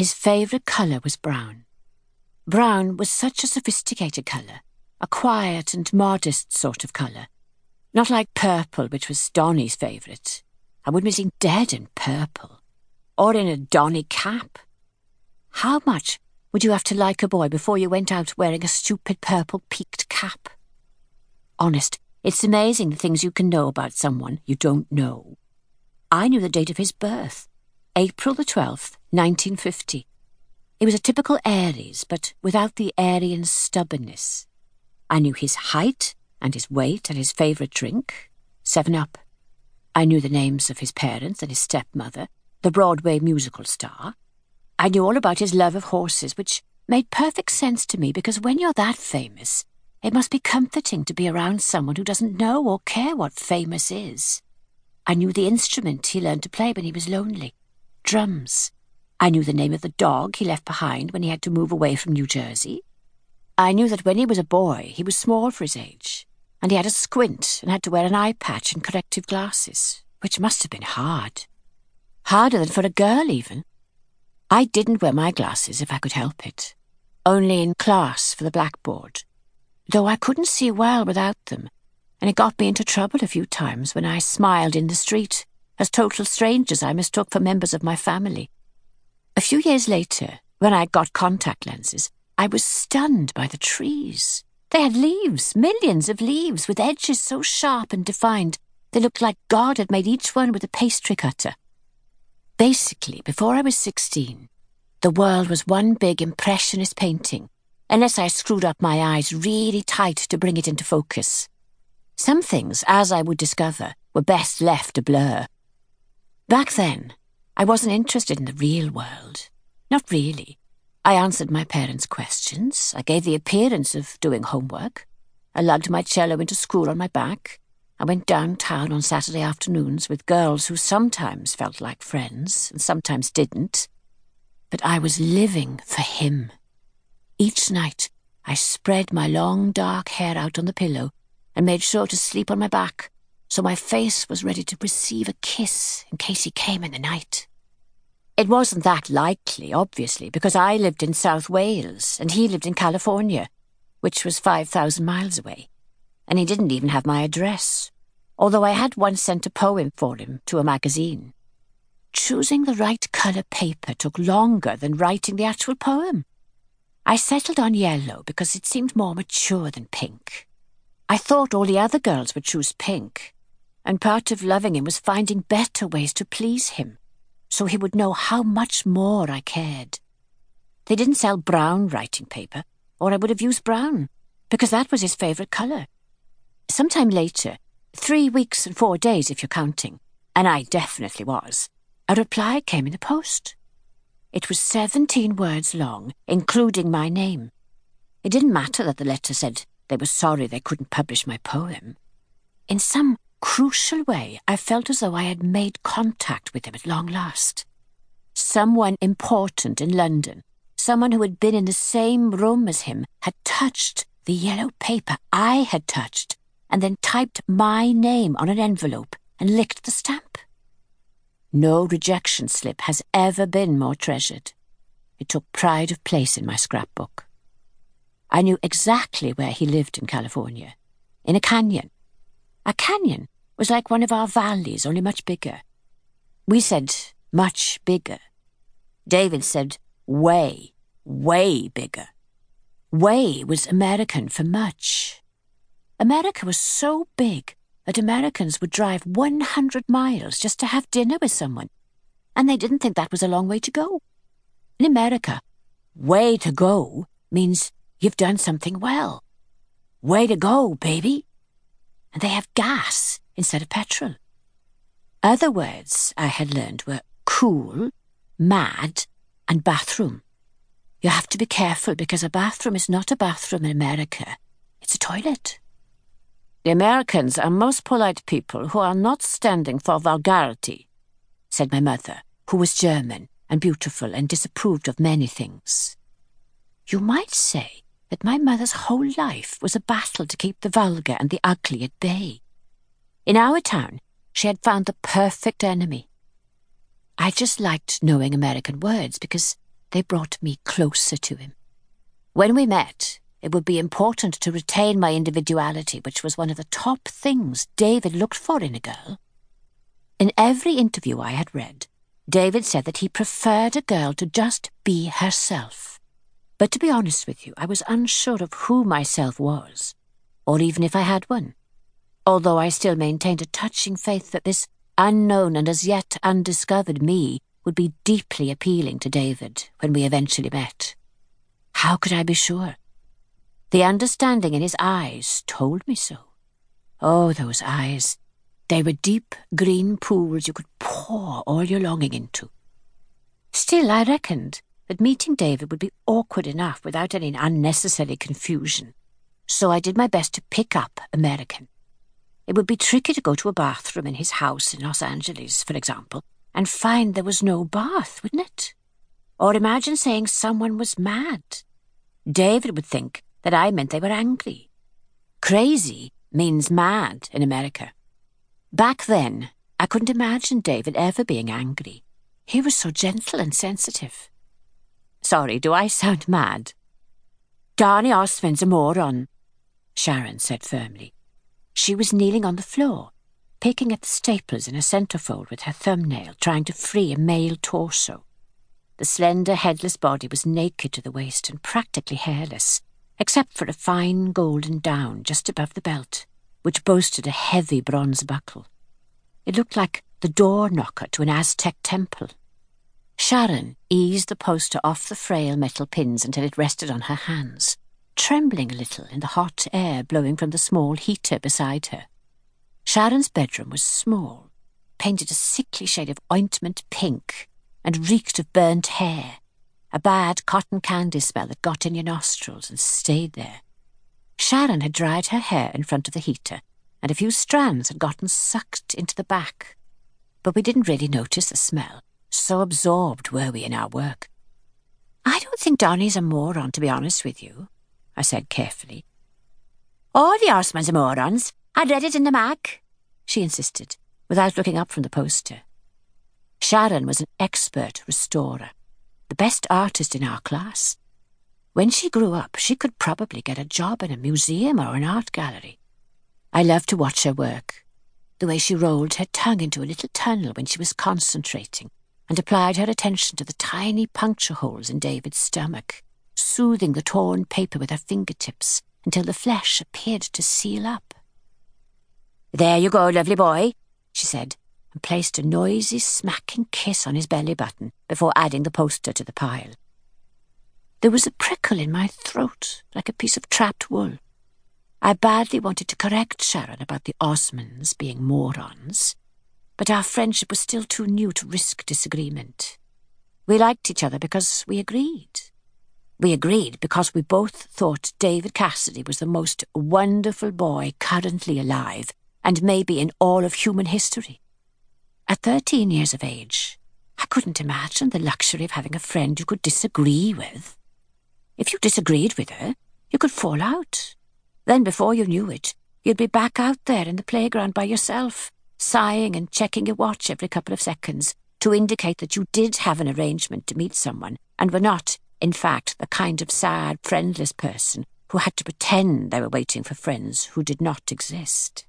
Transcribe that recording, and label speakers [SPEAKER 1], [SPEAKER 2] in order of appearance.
[SPEAKER 1] His favourite colour was brown. Brown was such a sophisticated colour, a quiet and modest sort of colour. Not like purple, which was Donny's favourite. I would be seen dead in purple. Or in a Donny cap. How much would you have to like a boy before you went out wearing a stupid purple peaked cap? Honest, it's amazing the things you can know about someone you don't know. I knew the date of his birth, April the 12th, 1950. He was a typical Aries, but without the Aryan stubbornness. I knew his height and his weight and his favourite drink, Seven Up. I knew the names of his parents and his stepmother, the Broadway musical star. I knew all about his love of horses, which made perfect sense to me because when you're that famous, it must be comforting to be around someone who doesn't know or care what famous is. I knew the instrument he learned to play when he was lonely drums. I knew the name of the dog he left behind when he had to move away from New Jersey. I knew that when he was a boy, he was small for his age, and he had a squint and had to wear an eye patch and corrective glasses, which must have been hard. Harder than for a girl, even. I didn't wear my glasses if I could help it, only in class for the blackboard, though I couldn't see well without them, and it got me into trouble a few times when I smiled in the street, as total strangers I mistook for members of my family. A few years later, when I got contact lenses, I was stunned by the trees. They had leaves, millions of leaves, with edges so sharp and defined they looked like God had made each one with a pastry cutter. Basically, before I was 16, the world was one big impressionist painting, unless I screwed up my eyes really tight to bring it into focus. Some things, as I would discover, were best left a blur. Back then, I wasn't interested in the real world. Not really. I answered my parents' questions. I gave the appearance of doing homework. I lugged my cello into school on my back. I went downtown on Saturday afternoons with girls who sometimes felt like friends and sometimes didn't. But I was living for him. Each night, I spread my long dark hair out on the pillow and made sure to sleep on my back so my face was ready to receive a kiss in case he came in the night. It wasn't that likely, obviously, because I lived in South Wales and he lived in California, which was 5,000 miles away. And he didn't even have my address, although I had once sent a poem for him to a magazine. Choosing the right colour paper took longer than writing the actual poem. I settled on yellow because it seemed more mature than pink. I thought all the other girls would choose pink, and part of loving him was finding better ways to please him so he would know how much more I cared. They didn't sell brown writing paper, or I would have used brown, because that was his favourite colour. Sometime later, three weeks and four days if you're counting, and I definitely was, a reply came in the post. It was seventeen words long, including my name. It didn't matter that the letter said they were sorry they couldn't publish my poem. In some crucial way, I felt as though I had made contact with him at long last. Someone important in London, someone who had been in the same room as him, had touched the yellow paper I had touched, and then typed my name on an envelope and licked the stamp. No rejection slip has ever been more treasured. It took pride of place in my scrapbook. I knew exactly where he lived in California, in a canyon, a canyon was like one of our valleys, only much bigger. We said much bigger. David said way, way bigger. Way was American for much. America was so big that Americans would drive 100 miles just to have dinner with someone, and they didn't think that was a long way to go. In America, way to go means you've done something well. Way to go, baby and they have gas instead of petrol. Other words I had learned were cool, mad, and bathroom. You have to be careful because a bathroom is not a bathroom in America. It's a toilet. The Americans are most polite people who are not standing for vulgarity, said my mother, who was German and beautiful and disapproved of many things. You might say that my mother's whole life was a battle to keep the vulgar and the ugly at bay. In our town, she had found the perfect enemy. I just liked knowing American words because they brought me closer to him. When we met, it would be important to retain my individuality, which was one of the top things David looked for in a girl. In every interview I had read, David said that he preferred a girl to just be herself. But to be honest with you, I was unsure of who myself was, or even if I had one, although I still maintained a touching faith that this unknown and as yet undiscovered me would be deeply appealing to David when we eventually met. How could I be sure? The understanding in his eyes told me so. Oh, those eyes. They were deep green pools you could pour all your longing into. Still, I reckoned that meeting David would be awkward enough without any unnecessary confusion, so I did my best to pick up American. It would be tricky to go to a bathroom in his house in Los Angeles, for example, and find there was no bath, wouldn't it? Or imagine saying someone was mad. David would think that I meant they were angry. Crazy means mad in America. Back then, I couldn't imagine David ever being angry. He was so gentle and sensitive. Sorry, do I sound mad? Donny Osmond's a moron, Sharon said firmly. She was kneeling on the floor, picking at the staples in a centerfold with her thumbnail, trying to free a male torso. The slender, headless body was naked to the waist and practically hairless, except for a fine golden down just above the belt, which boasted a heavy bronze buckle. It looked like the door knocker to an Aztec temple. Sharon eased the poster off the frail metal pins until it rested on her hands, trembling a little in the hot air blowing from the small heater beside her. Sharon's bedroom was small, painted a sickly shade of ointment pink, and reeked of burnt hair a bad cotton candy smell that got in your nostrils and stayed there. Sharon had dried her hair in front of the heater, and a few strands had gotten sucked into the back. But we didn't really notice the smell, so absorbed were we in our work. I don't think Donny's a moron, to be honest with you, I said carefully. All the Osmonds are morons. I read it in the mag, she insisted, without looking up from the poster. Sharon was an expert restorer the best artist in our class. When she grew up, she could probably get a job in a museum or an art gallery. I loved to watch her work, the way she rolled her tongue into a little tunnel when she was concentrating and applied her attention to the tiny puncture holes in David's stomach, soothing the torn paper with her fingertips until the flesh appeared to seal up. There you go, lovely boy, she said, and placed a noisy, smacking kiss on his belly button before adding the poster to the pile. There was a prickle in my throat, like a piece of trapped wool. I badly wanted to correct Sharon about the Osmonds being morons, but our friendship was still too new to risk disagreement. We liked each other because we agreed. We agreed because we both thought David Cassidy was the most wonderful boy currently alive and maybe in all of human history. At thirteen years of age, I couldn't imagine the luxury of having a friend you could disagree with. If you disagreed with her, you could fall out. Then, before you knew it, you'd be back out there in the playground by yourself, sighing and checking your watch every couple of seconds to indicate that you did have an arrangement to meet someone and were not, in fact, the kind of sad, friendless person who had to pretend they were waiting for friends who did not exist.